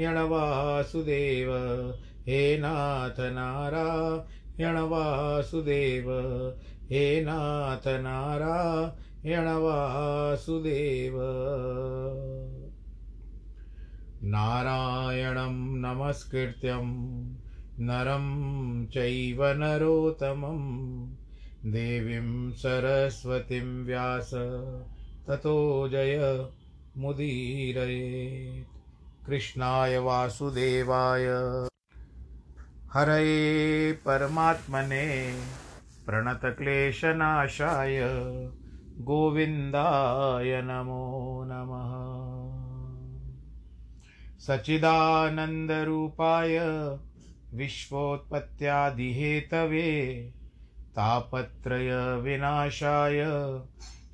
वासुदेव हे नाथ नारायण वासुदेव हे नाथ नारायण वासुदेव नारायणं नमस्कृत्यं, नरं चैव नरोत्तमं। देवीं सरस्वतीं व्यास, ततो जय मुदीरये। कृष्णाय वासुदेवाय। हरये परमात्मने प्रणतक्लेशनाशाय। गोविन्दाय नमो नमः। सच्चिदानन्दरूपाय विश्वोत्पत्त्यादिहेतवे तापत्रयविनाशाय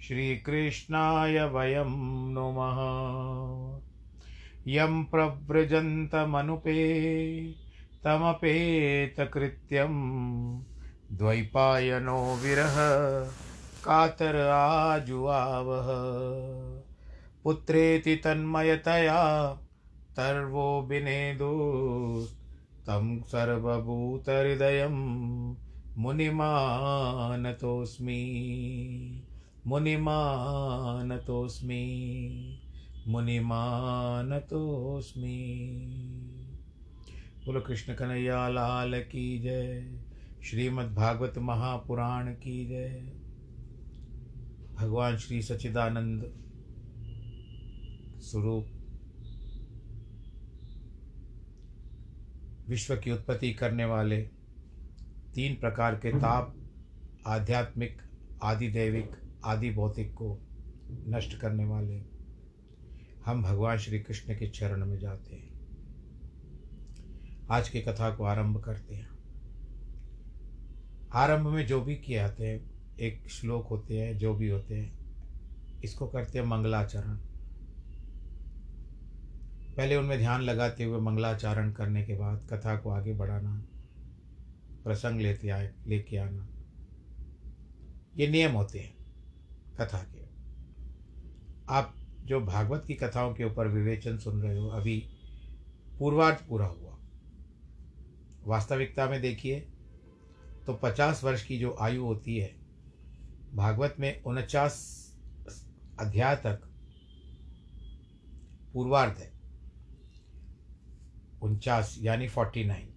श्रीकृष्णाय वयं नुमः। यं प्रव्रजन्तमनुपे, तमपेतकृत्यं द्वैपायनो विरह, कातर आजुआवह। पुत्रेति तन्मयतया, तर्वो बिनेदु तं सर्वभूतहृदयं मुनिमानतोऽस्मि मुनिमानतोऽस्मि। मुनिमानतोऽस्मि। बोलो कृष्ण कन्हैया, लाल की जय। श्रीमद् भागवत महापुराण की जय। भगवान श्री सच्चिदानंद स्वरूप। विश्व की उत्पत्ति करने वाले तीन प्रकार के ताप, आध्यात्मिक आदि दैविक आदि भौतिक को नष्ट करने वाले हम भगवान श्री कृष्ण के चरण में जाते हैं। आज की कथा को आरंभ करते हैं। आरंभ में जो भी किए आते हैं, एक श्लोक होते हैं, जो भी होते हैं, इसको करते हैं मंगलाचरण। पहले उनमें ध्यान लगाते हुए मंगलाचरण करने के बाद कथा को आगे बढ़ाना, प्रसंग लेते आए, लेके आना, ये नियम होते हैं कथा के। आप जो भागवत की कथाओं के ऊपर विवेचन सुन रहे हो, अभी पूर्वार्ध पूरा हुआ। वास्तविकता में देखिए तो पचास वर्ष की जो आयु होती है, भागवत में उनचास अध्याय तक पूर्वार्ध है। उनचास यानी फोर्टी नाइन,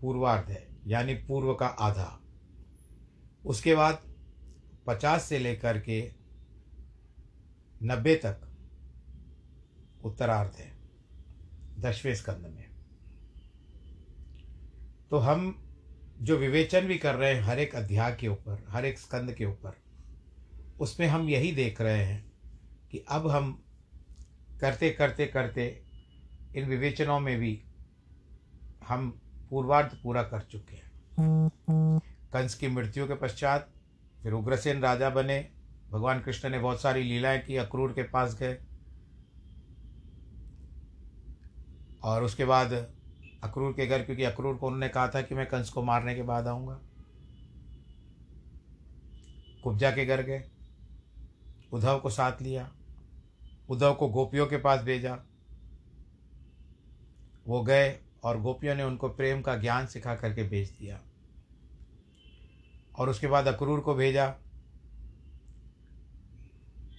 पूर्वार्ध है, यानी पूर्व का आधा। उसके बाद पचास से लेकर के नब्बे तक उत्तरार्ध है, दसवें स्कंद में। तो हम जो विवेचन भी कर रहे हैं हर एक अध्याय के ऊपर, हर एक स्कंद के ऊपर, उसमें हम यही देख रहे हैं कि अब हम करते करते करते इन विवेचनों में भी हम पूर्वार्ध पूरा कर चुके हैं। कंस की मृत्यु के पश्चात फिर उग्रसेन राजा बने भगवान कृष्ण ने बहुत सारी लीलाएँ की, अक्रूर के पास गए। और उसके बाद अक्रूर के घर, क्योंकि अक्रूर को उन्होंने कहा था कि मैं कंस को मारने के बाद आऊँगा। कुब्जा के घर गए, उद्धव को साथ लिया, उद्धव को गोपियों के पास भेजा। वो गए और गोपियों ने उनको प्रेम का ज्ञान सिखा करके भेज दिया। और उसके बाद अक्रूर को भेजा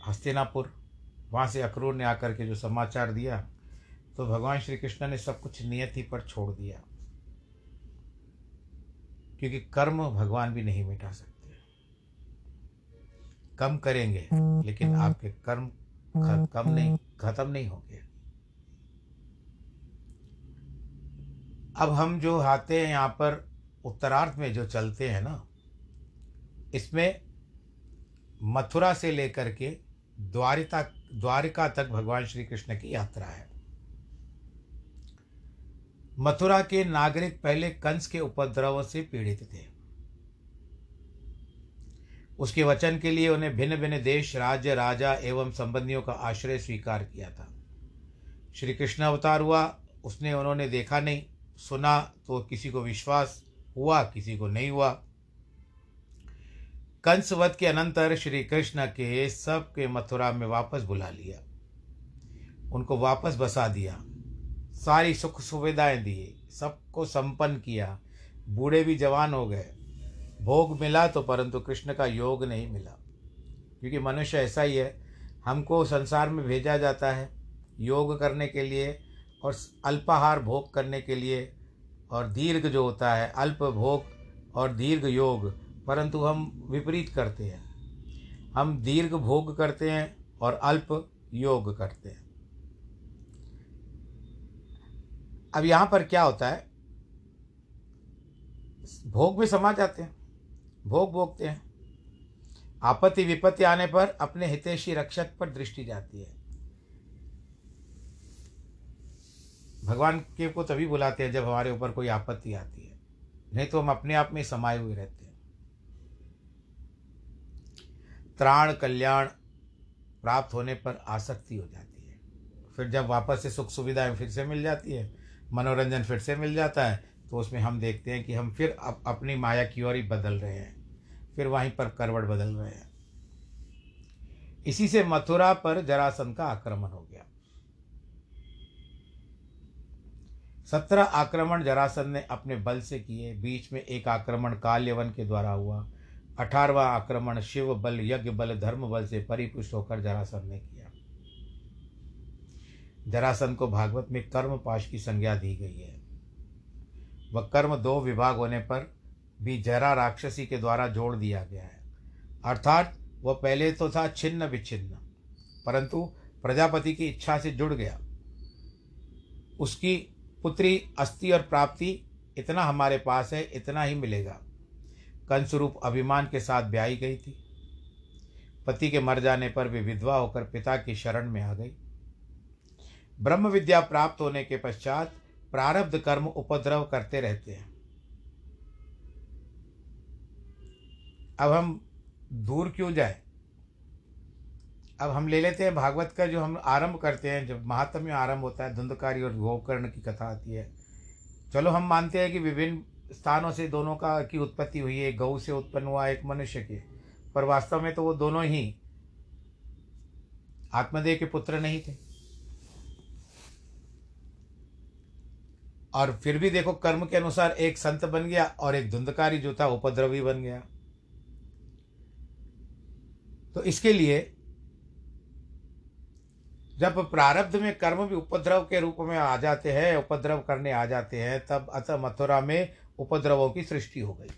हस्तिनापुर वहाँ से अक्रूर ने आकर के जो समाचार दिया तो भगवान श्री कृष्ण ने सब कुछ नियति पर छोड़ दिया। क्योंकि कर्म भगवान भी नहीं मिटा सकते। कम करेंगे लेकिन आपके कर्म कम नहीं खत्म नहीं होंगे। अब हम जो आते हैं यहाँ पर उत्तरार्थ में जो चलते हैं ना इसमें मथुरा से लेकर के द्वारिका द्वारिका तक भगवान श्री कृष्ण की यात्रा है। मथुरा के नागरिक पहले कंस के उपद्रव से पीड़ित थे। उसके वचन के लिए उन्हें भिन्न भिन्न देश, राज्य, राजा एवं संबंधियों का आश्रय स्वीकार किया था। श्री कृष्ण अवतार हुआ, उसने उन्होंने देखा नहीं, सुना तो किसी को विश्वास हुआ, किसी को नहीं हुआ। कंसवध के अनंतर श्री कृष्ण के सब के मथुरा में वापस बुला लिया। उनको वापस बसा दिया। सारी सुख सुविधाएँ दिए सबको संपन्न किया। बूढ़े भी जवान हो गए। भोग मिला तो परंतु कृष्ण का योग नहीं मिला। क्योंकि मनुष्य ऐसा ही है। हमको संसार में भेजा जाता है योग करने के लिए और अल्पाहार भोग करने के लिए। और दीर्घ जो होता है, अल्प भोग और दीर्घ योग परंतु हम विपरीत करते हैं। हम दीर्घ भोग करते हैं और अल्प योग करते हैं। अब यहाँ पर क्या होता है? भोग में समा जाते हैं, भोग भोगते हैं। आपत्ति विपत्ति आने पर अपने हितैषी रक्षक पर दृष्टि जाती है। भगवान के को तभी बुलाते हैं जब हमारे ऊपर कोई आपत्ति आती है। नहीं तो हम अपने आप में समाये हुए रहते हैं। त्राण कल्याण प्राप्त होने पर आसक्ति हो जाती है। फिर जब वापस से सुख सुविधाएँ फिर से मिल जाती है मनोरंजन फिर से मिल जाता है तो उसमें हम देखते हैं कि हम फिर अप, अपनी माया की ओर ही बदल रहे हैं। फिर वहीं पर करवट बदल रहे हैं। इसी से मथुरा पर जरासन का आक्रमण हो गया। सत्रह आक्रमण जरासन ने अपने बल से किए। बीच में एक आक्रमण काल्यवन के द्वारा हुआ। अठारवा आक्रमण, शिव बल, यज्ञ बल, धर्म बल से परिपुष्ट होकर जरासन ने किया। जरासन को भागवत में कर्म पाश की संज्ञा दी गई है। वह कर्म दो विभाग होने पर भी जरा राक्षसी के द्वारा जोड़ दिया गया है। अर्थात वह पहले तो था छिन्न विच्छिन्न, परंतु प्रजापति की इच्छा से जुड़ गया। उसकी पुत्री अस्थि और प्राप्ति इतना हमारे पास है, इतना ही मिलेगा। कंसरूप अभिमान के साथ ब्याई गई थी। पति के मर जाने पर भी विधवा होकर पिता की शरण में आ गई। ब्रह्म विद्या प्राप्त होने के पश्चात प्रारब्ध कर्म उपद्रव करते रहते हैं। अब हम दूर क्यों जाए? अब हम ले लेते हैं भागवत का जो हम आरंभ करते हैं, जब महात्म्य आरंभ होता है, धुंधकारी और गोकर्ण की कथा आती है। चलो हम मानते हैं कि विभिन्न स्थानों से दोनों का की उत्पत्ति हुई है गौ से उत्पन्न हुआ, एक मनुष्य के। पर वास्तव में तो वो दोनों ही आत्मदेव के पुत्र नहीं थे। और फिर भी देखो, कर्म के अनुसार एक संत बन गया और एक धुंधकारी जो था उपद्रवी बन गया। तो इसके लिए जब प्रारब्ध में कर्म भी उपद्रव के रूप में आ जाते हैं, उपद्रव करने आ जाते हैं, तब अतः मथुरा में उपद्रवों की सृष्टि हो गई।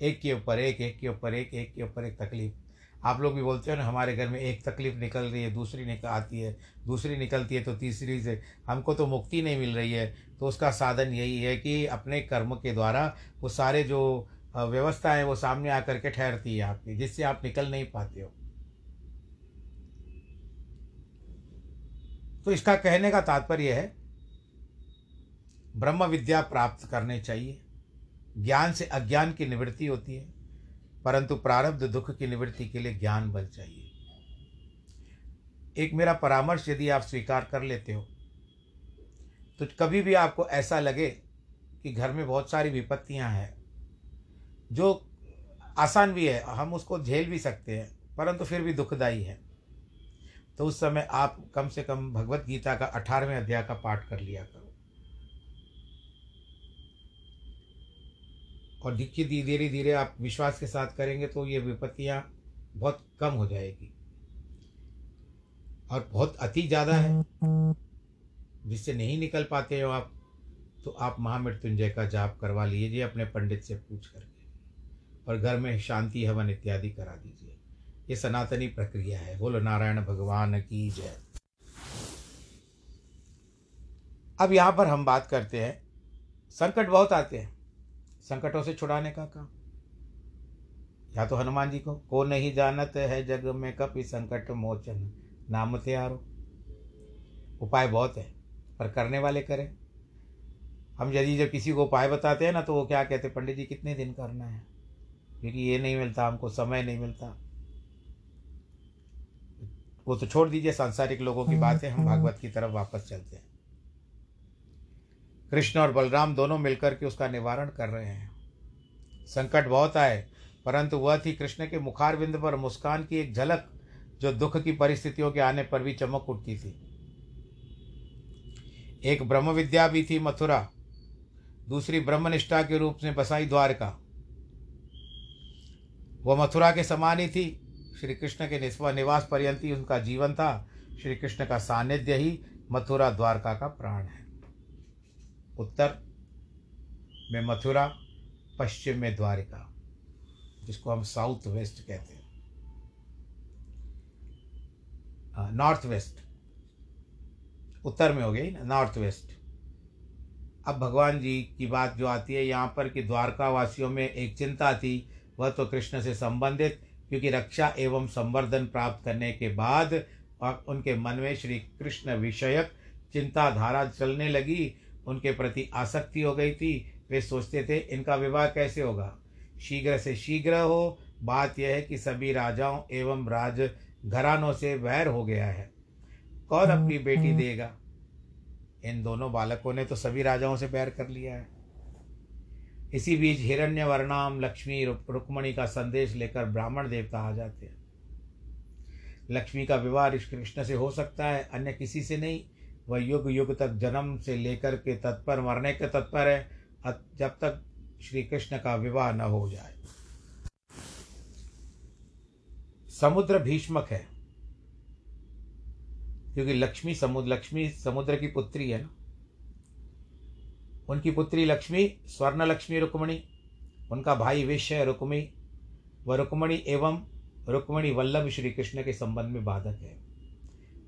एक के ऊपर एक एक के ऊपर एक एक के ऊपर एक तकलीफ़। आप लोग भी बोलते हो ना, हमारे घर में एक तकलीफ़ निकल रही है, दूसरी निकल आती है, दूसरी निकलती है तो तीसरी से हमको तो मुक्ति नहीं मिल रही है। तो उसका साधन यही है कि अपने कर्म के द्वारा वो सारे जो व्यवस्था है वो सामने आकर के ठहरती है आपकी, जिससे आप निकल नहीं पाते हो। तो इसका कहने का तात्पर्य है, ब्रह्म विद्या प्राप्त करने चाहिए। ज्ञान से अज्ञान की निवृत्ति होती है, परंतु प्रारब्ध दुख की निवृत्ति के लिए ज्ञान बल चाहिए। एक मेरा परामर्श यदि आप स्वीकार कर लेते हो तो कभी भी आपको ऐसा लगे कि घर में बहुत सारी विपत्तियाँ हैं, जो आसान भी है, हम उसको झेल भी सकते हैं, परंतु फिर भी दुखदाई है। तो उस समय आप कम से कम भगवत गीता का अठारहवें अध्याय का पाठ कर लिया करो। और धीरे धीरे धीरे आप विश्वास के साथ करेंगे तो ये विपत्तियाँ बहुत कम हो जाएगी। और बहुत अति ज़्यादा है, जिससे नहीं निकल पाते हो आप तो आप महामृत्युंजय का जाप करवा लीजिए अपने पंडित से पूछ करके। और घर में शांति हवन इत्यादि करा दीजिए। ये सनातनी प्रक्रिया है। बोलो, नारायण भगवान की जय। अब यहाँ पर हम बात करते हैं। संकट बहुत आते हैं। संकटों से छुड़ाने का काम। या तो हनुमान जी को को नहीं जानत है जग में कपि संकट मोचन नाम त्यारो। उपाय बहुत है पर करने वाले करें। हम यदि जब किसी को उपाय बताते हैं ना तो वो क्या कहते पंडित जी कितने दिन करना है? क्योंकि ये नहीं मिलता हमको समय नहीं मिलता। वो तो छोड़ दीजिए सांसारिक लोगों की बातें हम भागवत की तरफ़ वापस चलते हैं। कृष्ण और बलराम दोनों मिलकर के उसका निवारण कर रहे हैं। संकट बहुत आए, परंतु वह थी कृष्ण के मुखारविंद पर मुस्कान की एक झलक जो दुख की परिस्थितियों के आने पर भी चमक उठती थी। एक ब्रह्म विद्या भी थी मथुरा, दूसरी ब्रह्मनिष्ठा के रूप में बसाई द्वारका। वह मथुरा के समान ही थी, श्री कृष्ण के निवास पर्यंत ही उनका जीवन था। श्री कृष्ण का सानिध्य ही मथुरा द्वारका का प्राण है। उत्तर में मथुरा, पश्चिम में द्वारिका, जिसको हम साउथ वेस्ट कहते हैं। नॉर्थ वेस्ट, उत्तर में हो गई ना, नॉर्थ वेस्ट। अब भगवान जी की बात जो आती है, यहाँ पर कि द्वारका वासियों में एक चिंता थी, वह तो कृष्ण से संबंधित, क्योंकि रक्षा एवं संवर्धन प्राप्त करने के बाद उनके मन में श्री कृष्ण विषयक चिंताधारा चलने लगी उनके प्रति आसक्ति हो गई थी वे सोचते थे इनका विवाह कैसे होगा? शीघ्र से शीघ्र हो बात यह है कि सभी राजाओं एवं राज घरानों से वैर हो गया है। कौन अपनी बेटी देगा? इन दोनों बालकों ने तो सभी राजाओं से बैर कर लिया है। इसी बीच हिरण्य वर्णाम लक्ष्मी रुक्मणी का संदेश लेकर ब्राह्मण देवता आ जाते हैं? लक्ष्मी का विवाह कृष्ण से हो सकता है अन्य किसी से नहीं। वह युग युग तक जन्म से लेकर के तत्पर, मरने के तत्पर है जब तक श्री कृष्ण का विवाह न हो जाए। समुद्र भीष्मक है। क्योंकि लक्ष्मी समुद्र लक्ष्मी समुद्र की पुत्री है ना। उनकी पुत्री लक्ष्मी स्वर्ण लक्ष्मी रुक्मणी, उनका भाई विश्व है रुक्मी व रुक्मणी एवं रुक्मणी वल्लभ श्री कृष्ण के संबंध में बाधक है।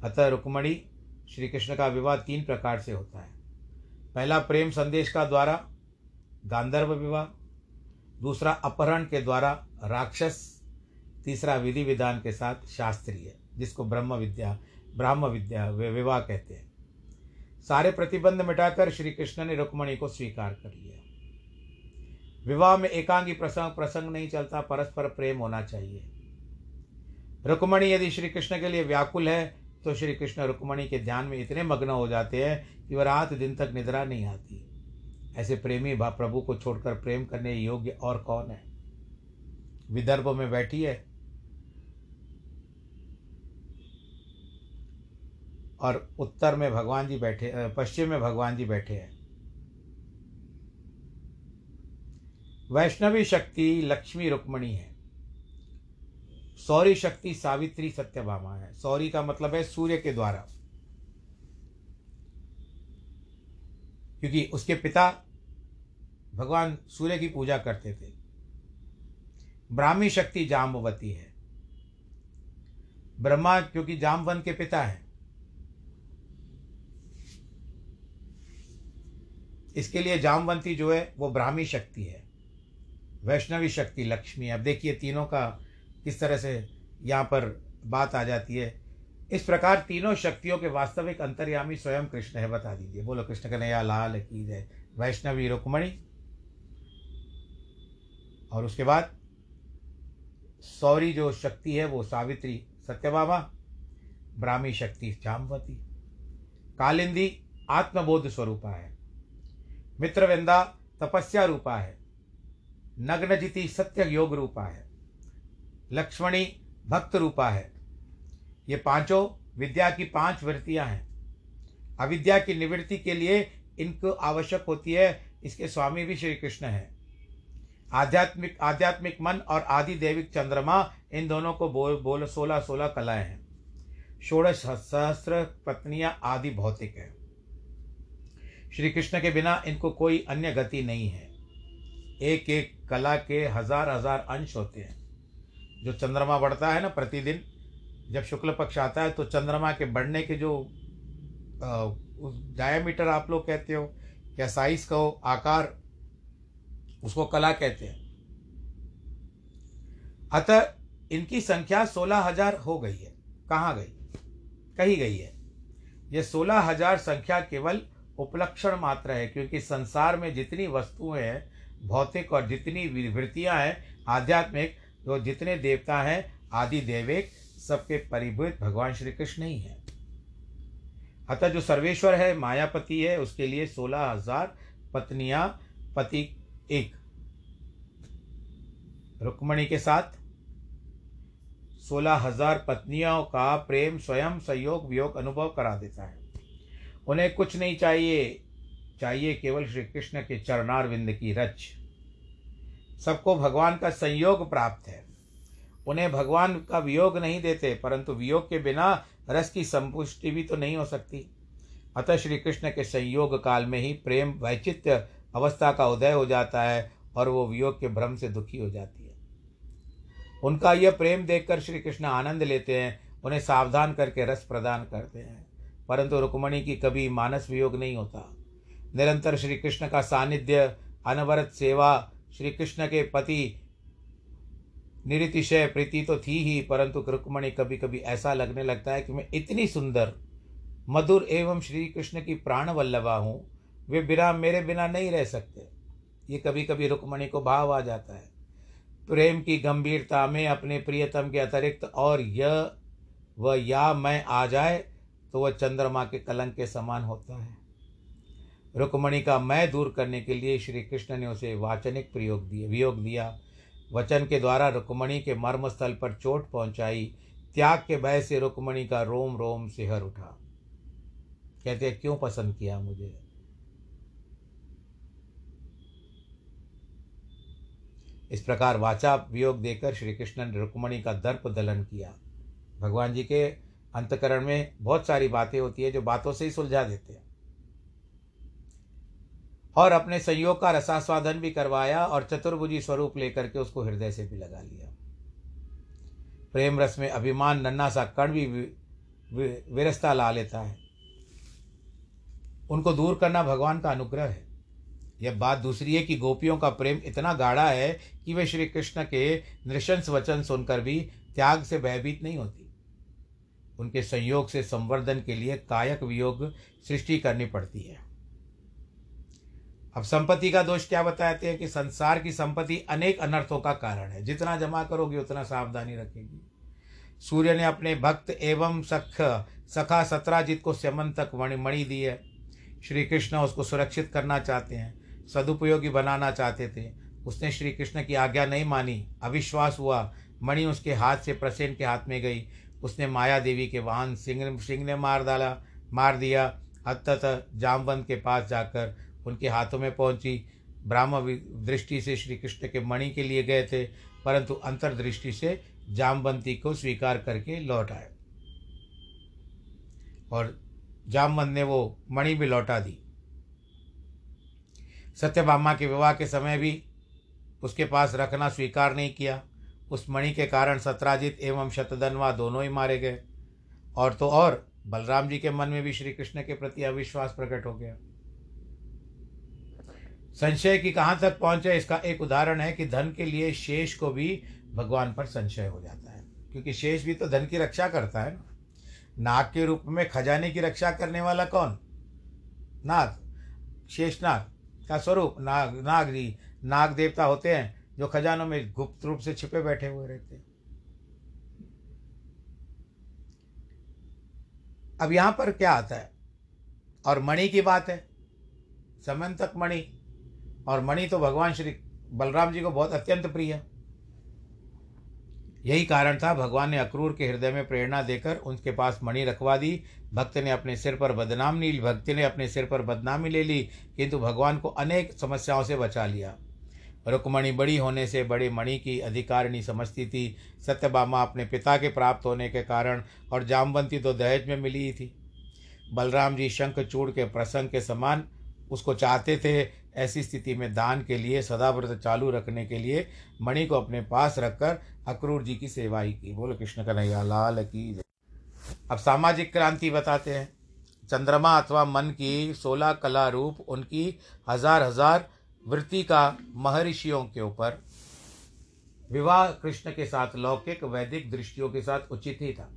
अतः रुक्मणी श्री कृष्ण का विवाह तीन प्रकार से होता है। पहला, प्रेम संदेश का द्वारा, गांधर्व विवाह। दूसरा, अपहरण के द्वारा, राक्षस। तीसरा, विधि विधान के साथ शास्त्रीय, जिसको ब्रह्म विद्या, ब्राह्म विद्या विवाह कहते हैं। सारे प्रतिबंध मिटाकर श्री कृष्ण ने रुक्मणी को स्वीकार कर लिया। विवाह में एकांगी प्रसंग प्रसंग नहीं चलता, परस्पर प्रेम होना चाहिए। रुक्मणी यदि श्री कृष्ण के लिए व्याकुल है तो श्री कृष्ण रुक्मणी के ध्यान में इतने मग्न हो जाते हैं कि वह रात दिन तक निद्रा नहीं आती। ऐसे प्रेमी प्रभु को छोड़कर प्रेम करने योग्य और कौन है? विदर्भ में बैठी है और उत्तर में भगवान जी बैठे पश्चिम में भगवान जी बैठे हैं। वैष्णवी शक्ति लक्ष्मी रुक्मणी है। सौरी शक्ति सावित्री सत्यभामा है। सौरी का मतलब है सूर्य के द्वारा। क्योंकि उसके पिता भगवान सूर्य की पूजा करते थे। ब्राह्मी शक्ति जाम्बवती है। ब्रह्मा क्योंकि जामवन के पिता है। इसके लिए जामवंती जो है, वो ब्राह्मी शक्ति है। वैष्णवी शक्ति लक्ष्मी अब देखिए तीनों का किस तरह से यहाँ पर बात आ जाती है। इस प्रकार तीनों शक्तियों के वास्तविक अंतर्यामी स्वयं कृष्ण है, बता दीजिए। बोलो, कृष्ण कन्हैया, लाल, की जय। वैष्णवी, रुक्मणी। और उसके बाद सौरी जो शक्ति है, वो सावित्री सत्यभामा ब्राह्मी शक्ति जामवती कालिंदी, आत्मबोध स्वरूपा है। मित्रविंदा, तपस्या रूपा है। नग्नजिति सत्य योग रूपा है। लक्ष्मणी भक्त रूपा है। ये पाँचों विद्या की पाँच वृत्तियाँ हैं। अविद्या की निवृत्ति के लिए इनको आवश्यक होती है। इसके स्वामी भी श्री कृष्ण हैं। आध्यात्मिक आध्यात्मिक मन और आदि देविक चंद्रमा, इन दोनों को बोल बोल, सोलह सोलह कलाएँ हैं। षोड़श सहस्त्र पत्नियाँ आदि भौतिक है। श्री कृष्ण के बिना इनको कोई अन्य गति नहीं है। एक एक कला के हज़ार हज़ार अंश होते हैं। जो चंद्रमा बढ़ता है ना प्रतिदिन, जब शुक्ल पक्ष आता है तो चंद्रमा के बढ़ने के जो डायामीटर आप लोग कहते हो, या साइज़ कहो आकार, उसको कला कहते हैं। अतः इनकी संख्या सोलह हज़ार हो गई है। कहाँ गई? कही गई है। यह सोलह हज़ार संख्या केवल उपलक्षण मात्र है, क्योंकि संसार में जितनी वस्तुएँ हैं, भौतिक और जितनी वृत्तियाँ हैं, आध्यात्मिक तो जितने देवता हैं, आदि देविक, सबके परिभूत भगवान श्री कृष्ण ही हैं। अतः जो सर्वेश्वर है, मायापति है, उसके लिए सोलह हज़ार पत्नियाँ, पति एक। रुक्मणी के साथ सोलह हज़ार पत्नियों का प्रेम, स्वयं संयोग वियोग, अनुभव करा देता है। उन्हें कुछ नहीं चाहिए चाहिए केवल श्री कृष्ण के चरणार विंद की रच सबको भगवान का संयोग प्राप्त है। उन्हें भगवान का वियोग नहीं देते, परंतु वियोग के बिना रस की संपुष्टि भी तो नहीं हो सकती। अतः श्री कृष्ण के संयोग काल में ही प्रेम वैचित्य अवस्था का उदय हो जाता है और वो वियोग के भ्रम से दुखी हो जाती है। उनका यह प्रेम देखकर श्री कृष्ण आनंद लेते हैं, उन्हें सावधान करके रस प्रदान करते हैं। परंतु रुक्मणी की कभी मानस वियोग नहीं होता। निरंतर श्री कृष्ण का सानिध्य, अनवरत सेवा श्री कृष्ण के पति निरतिशय प्रीति तो थी ही, परंतु रुक्मणी कभी कभी ऐसा लगने लगता है कि मैं इतनी सुंदर, मधुर एवं श्री कृष्ण की प्राण वल्लभा हूँ, वे बिना, मेरे बिना नहीं रह सकते। ये कभी कभी रुक्मणी को भाव आ जाता है। प्रेम की गंभीरता में अपने प्रियतम के अतिरिक्त और यह वह या मैं आ जाए तो वह चंद्रमा के कलंक के समान होता है। रुक्मणी का मैं दूर करने के लिए श्री कृष्ण ने उसे वाचनिक प्रयोग दिए, वियोग दिया। वचन के द्वारा रुक्मणी के मर्म स्थल पर चोट पहुंचाई। त्याग के भय से रुक्मणी का रोम रोम सिहर उठा। कहते हैं, क्यों पसंद किया मुझे? इस प्रकार वाचा वियोग देकर श्री कृष्ण ने रुक्मणी का दर्प दलन किया। भगवान जी के अंतकरण में बहुत सारी बातें होती है जो बातों से ही सुलझा देते हैं। और अपने संयोग का रसास्वादन भी करवाया और चतुर्भुजी स्वरूप लेकर के उसको हृदय से भी लगा लिया। प्रेम रस में अभिमान नन्ना सा कण भी विरस्ता ला लेता है। उनको दूर करना भगवान का अनुग्रह है। यह बात दूसरी है कि गोपियों का प्रेम इतना गाढ़ा है कि वे श्री कृष्ण के नृशंस वचन सुनकर भी त्याग से भयभीत नहीं होती। उनके संयोग से संवर्धन के लिए कायक वियोग सृष्टि करनी पड़ती है। अब संपत्ति का दोष क्या बताते हैं कि संसार की संपत्ति अनेक अनर्थों का कारण है। जितना जमा करोगे, उतना सावधानी रखेगी। सूर्य ने अपने भक्त एवं सख, सखा सत्राजित को समन तक मणि दी है। श्री कृष्ण उसको सुरक्षित करना चाहते हैं, सदुपयोगी बनाना चाहते थे। उसने श्री कृष्ण की आज्ञा नहीं मानी। अविश्वास हुआ। मणि उसके हाथ से प्रसेन के हाथ में गई। उसने माया देवी के वाहन सिंह सिंह ने मार डाला, मार दिया। अत्यत जामवंत के पास जाकर उनके हाथों में पहुँची। ब्राह्म दृष्टि से श्री कृष्ण के मणि के लिए गए थे, परंतु अंतर्दृष्टि से जामवंती को स्वीकार करके लौट आए। और जामवंत ने वो मणि भी लौटा दी। सत्यभामा के विवाह के समय भी उसके पास रखना स्वीकार नहीं किया। उस मणि के कारण सत्राजित एवं शतधनवा दोनों ही मारे गए। और तो और, बलराम जी के मन में भी श्री कृष्ण के प्रति अविश्वास प्रकट हो गया। संशय की कहाँ तक पहुँचे इसका एक उदाहरण है कि धन के लिए शेष को भी भगवान पर संशय हो जाता है। क्योंकि शेष भी तो धन की रक्षा करता है ना। नाग के रूप में खजाने की रक्षा करने वाला कौन? नाग। शेषनाग का स्वरूप। नाग नाग जी, नाग देवता होते हैं जो खजानों में गुप्त रूप से छिपे बैठे हुए रहते हैं। अब यहाँ पर क्या आता है? और मणि की बात है। समंतक मणि। और मणि तो भगवान श्री बलराम जी को बहुत अत्यंत प्रिय। है यही कारण था भगवान ने अक्रूर के हृदय में प्रेरणा देकर उनके पास मणि रखवा दी। भक्त ने अपने सिर पर बदनाम बदनामी भक्ति ने अपने सिर पर बदनामी ले ली, किंतु भगवान को अनेक समस्याओं से बचा लिया। रुक्मणी बड़ी होने से बड़े मणि की अधिकारिणी समझती थी। सत्यभामा अपने पिता के प्राप्त होने के कारण और जामवंती तो दहेज में मिली ही थी। बलराम जी शंख चूड़ के प्रसंग के समान उसको चाहते थे ऐसी स्थिति में दान के लिए, सदाव्रत चालू रखने के लिए मणि को अपने पास रखकर अक्रूर जी की सेवा ही की। बोलो, कृष्ण कन्हैया, लाल की अब सामाजिक क्रांति बताते हैं। चंद्रमा अथवा मन की सोलह कला रूप उनकी हज़ार हज़ार वृत्ति का महर्षियों के ऊपर। विवाह कृष्ण के साथ लौकिक, वैदिक दृष्टियों के साथ उचित ही था।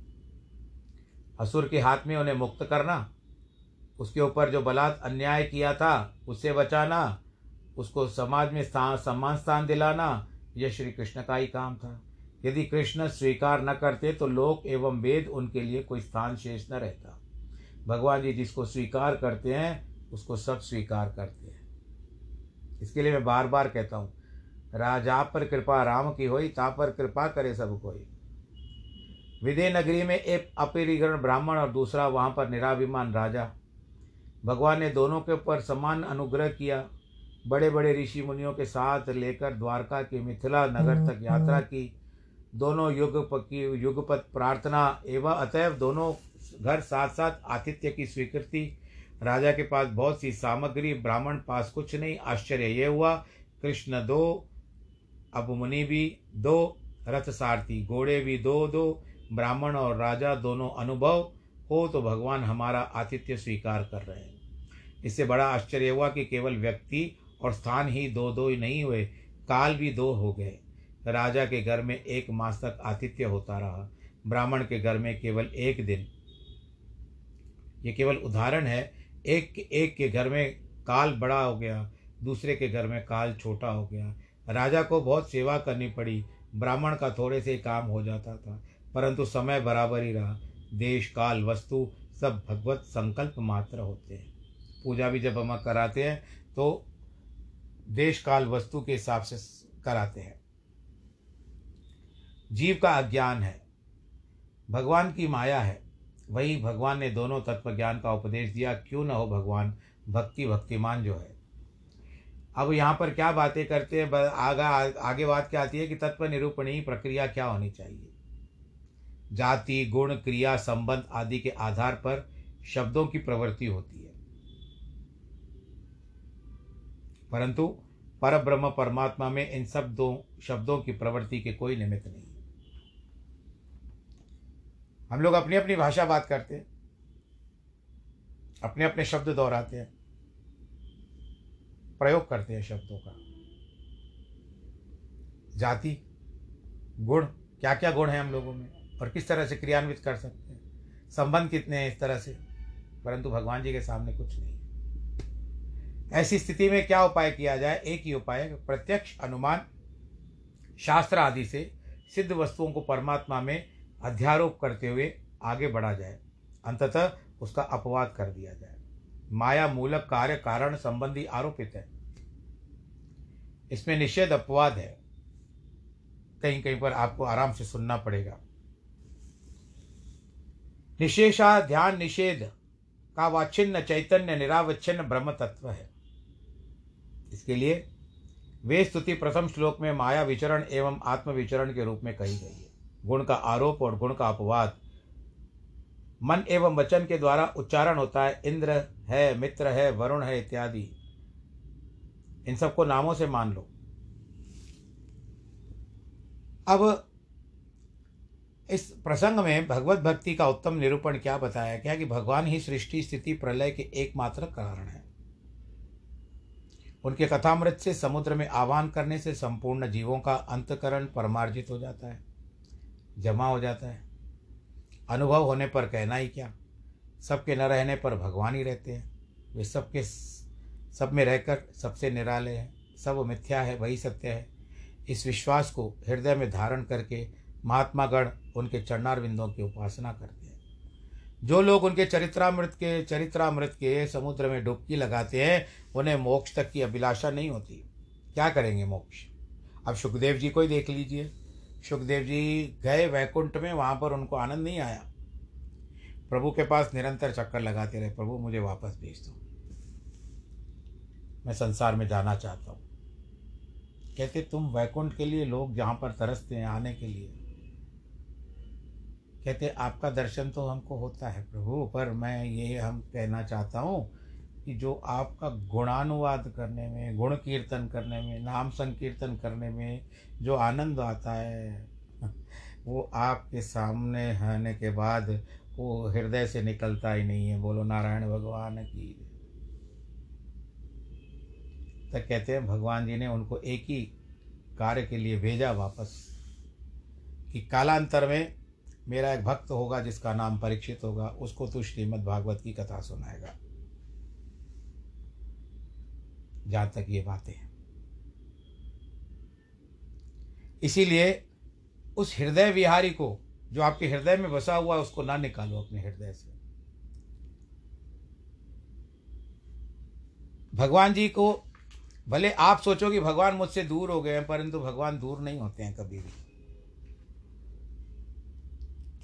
असुर के हाथ में उन्हें मुक्त करना उसके ऊपर जो बलात् अन्याय किया था, उससे बचाना, उसको समाज में स्थान सम्मान स्थान दिलाना, यह श्री कृष्ण का ही काम था। यदि कृष्ण स्वीकार न करते तो लोक एवं वेद उनके लिए कोई स्थान शेष न रहता। भगवान जी जिसको स्वीकार करते हैं, उसको सब स्वीकार करते हैं। इसके लिए मैं बार बार कहता हूँ, राजा पर कृपा राम की होई ता पर कृपा करे सब कोई। विदय नगरी में एक अपरिगण ब्राह्मण और दूसरा वहाँ पर निराभिमान राजा। भगवान ने दोनों के ऊपर समान अनुग्रह किया। बड़े बड़े ऋषि मुनियों के साथ लेकर द्वारका के मिथिला नगर तक यात्रा की। दोनों युग की युगपत प्रार्थना एवं अतएव दोनों घर साथ साथ आतिथ्य की स्वीकृति। राजा के पास बहुत सी सामग्री ब्राह्मण पास कुछ नहीं। आश्चर्य ये हुआ कृष्ण दो अब मुनि भी दो रथ सारथी घोड़े भी दो दो। ब्राह्मण और राजा दोनों अनुभव हो तो भगवान हमारा आतिथ्य स्वीकार कर रहे हैं। इससे बड़ा आश्चर्य हुआ कि केवल व्यक्ति और स्थान ही दो दो ही नहीं हुए, काल भी दो हो गए। राजा के घर में एक मास तक आतिथ्य होता रहा। ब्राह्मण के घर में केवल एक दिन। ये केवल उदाहरण है, एक एक के घर में काल बड़ा हो गया, दूसरे के घर में काल छोटा हो गया। राजा को बहुत सेवा करनी पड़ी, ब्राह्मण का थोड़े से काम हो जाता था, परंतु समय बराबर ही रहा। देश, काल, वस्तु सब भगवत संकल्प मात्र होते हैं। पूजा भी जब हम कराते हैं तो देश, काल, वस्तु के हिसाब से कराते हैं। जीव का अज्ञान है, भगवान की माया है, वही भगवान ने दोनों तत्व ज्ञान का उपदेश दिया, क्यों न हो भगवान भक्ति भक्तिमान जो है। अब यहाँ पर क्या बातें करते हैं आगा आगे बात क्या आती है कि तत्व निरूपणी प्रक्रिया क्या होनी चाहिए? जाति, गुण, क्रिया, संबंध आदि के आधार पर शब्दों की प्रवृत्ति होती है। परंतु पर ब्रह्म परमात्मा में इन सब दो शब्दों की प्रवृत्ति के कोई निमित्त नहीं। हम लोग अपनी अपनी भाषा बात करते हैं। अपने अपने शब्द दोहराते हैं। प्रयोग करते हैं शब्दों का। जाति, गुण क्या क्या गुण है हम लोगों में? और किस तरह से क्रियान्वित कर सकते हैं? संबंध कितने हैं इस तरह से? परंतु भगवान जी के सामने कुछ नहीं। ऐसी स्थिति में क्या उपाय किया जाए? एक ही उपाय प्रत्यक्ष अनुमान, शास्त्र आदि से सिद्ध वस्तुओं को परमात्मा में अध्यारोप करते हुए आगे बढ़ा जाए। अंततः उसका अपवाद कर दिया जाए। माया मूलक कार्य कारण संबंधी आरोपित है। इसमें निषेध अपवाद है। कहीं कहीं पर आपको आराम से सुनना पड़ेगा। निशेषा ध्यान निषेध का वाचिन्न चैतन्य निरावच्छिन्न ब्रह्म तत्व है। इसके लिए वे स्तुति प्रथम श्लोक में माया विचरण एवं आत्म विचरण के रूप में कही गई है। गुण का आरोप और गुण का अपवाद मन एवं वचन के द्वारा उच्चारण होता है, इंद्र है, मित्र है, वरुण है इत्यादि। इन सबको नामों से मान लो। अब इस प्रसंग में भगवत भक्ति का उत्तम निरूपण क्या बताया? गया कि भगवान ही सृष्टि, स्थिति, प्रलय के एकमात्र कारण है। उनके कथामृत से समुद्र में आह्वान करने से संपूर्ण जीवों का अंतकरण परमार्जित हो जाता है, जमा हो जाता है। अनुभव होने पर कहना ही क्या? सबके न रहने पर भगवान ही रहते हैं। वे सबके सब में रहकर सबसे निराले हैं। सब मिथ्या है, वही सत्य है। इस विश्वास को हृदय में धारण करके महात्मा गण उनके चरणारविंदों की उपासना करते हैं। जो लोग उनके चरित्रामृत के चरित्रामृत के समुद्र में डुबकी लगाते हैं, उन्हें मोक्ष तक की अभिलाषा नहीं होती। क्या करेंगे मोक्ष? अब सुखदेव जी को ही देख लीजिए। सुखदेव जी गए वैकुंठ में, वहाँ पर उनको आनंद नहीं आया। प्रभु के पास निरंतर चक्कर लगाते रहे, प्रभु, मुझे वापस भेज दो। मैं संसार में जाना चाहता हूँ। कहते, तुम वैकुंठ के लिए लोग जहाँ पर तरसते हैं, आने के लिए। कहते आपका दर्शन तो हमको होता है प्रभु, पर मैं ये हम कहना चाहता हूँ कि जो आपका गुणानुवाद करने में, गुण कीर्तन करने में, नाम संकीर्तन करने में जो आनंद आता है, वो आपके सामने आने के बाद वो हृदय से निकलता ही नहीं है। बोलो, नारायण भगवान की। तो कहते हैं, भगवान जी ने उनको एक ही कार्य के लिए भेजा वापस, कि कालांतर में मेरा एक भक्त होगा जिसका नाम परीक्षित होगा, उसको तू श्रीमद् भागवत की कथा सुनाएगा। जहाँ तक ये बातें हैं। इसीलिए उस हृदय विहारी को, जो आपके हृदय में बसा हुआ है, उसको ना निकालो अपने हृदय से। भगवान जी को, भले आप सोचो कि भगवान मुझसे दूर हो गए हैं, परंतु भगवान दूर नहीं होते हैं कभी भी।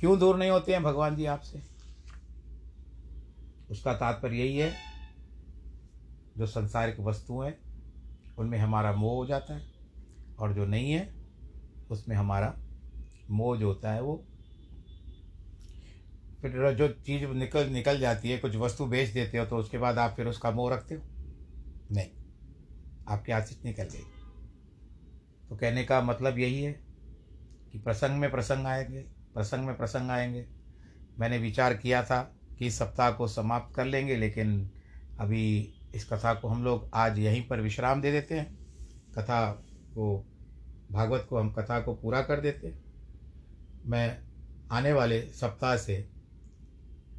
क्यों दूर नहीं होते हैं भगवान जी आपसे? उसका तात्पर्य यही है, जो संसारिक वस्तु हैं, उनमें हमारा मोह हो जाता है, और जो नहीं है, उसमें हमारा मोह जो होता है वो फिर जो चीज़ निकल निकल जाती है, कुछ वस्तु बेच देते हो तो उसके बाद आप फिर उसका मोह रखते हो? नहीं। आपके हाथ से निकल गई। तो कहने का मतलब यही है कि प्रसंग में प्रसंग आएँगे। प्रसंग में प्रसंग आएँगे। मैंने विचार किया था कि इस सप्ताह को समाप्त कर लेंगे, लेकिन अभी इस कथा को हम लोग आज यहीं पर विश्राम दे देते हैं। कथा को, भागवत को हम कथा को पूरा कर देते हैं। मैं आने वाले सप्ताह से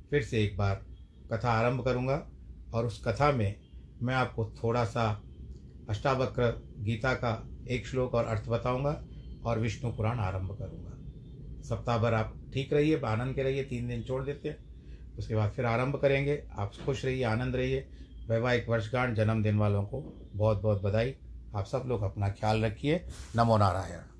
फिर से एक बार कथा आरंभ करूँगा, और उस कथा में मैं आपको थोड़ा सा अष्टावक्र गीता का एक श्लोक और अर्थ बताऊँगा, और विष्णु पुराण आरंभ करूँगा। सप्ताह भर आप ठीक रहिए, आनंद के रहिए, तीन दिन छोड़ देते हैं। उसके बाद फिर आरंभ करेंगे। आप खुश रहिए, आनंद रहिए। वैवाहिक वर्षगांठ, जन्मदिन वालों को बहुत बहुत बधाई। आप सब लोग अपना ख्याल रखिए। नमो नारायण।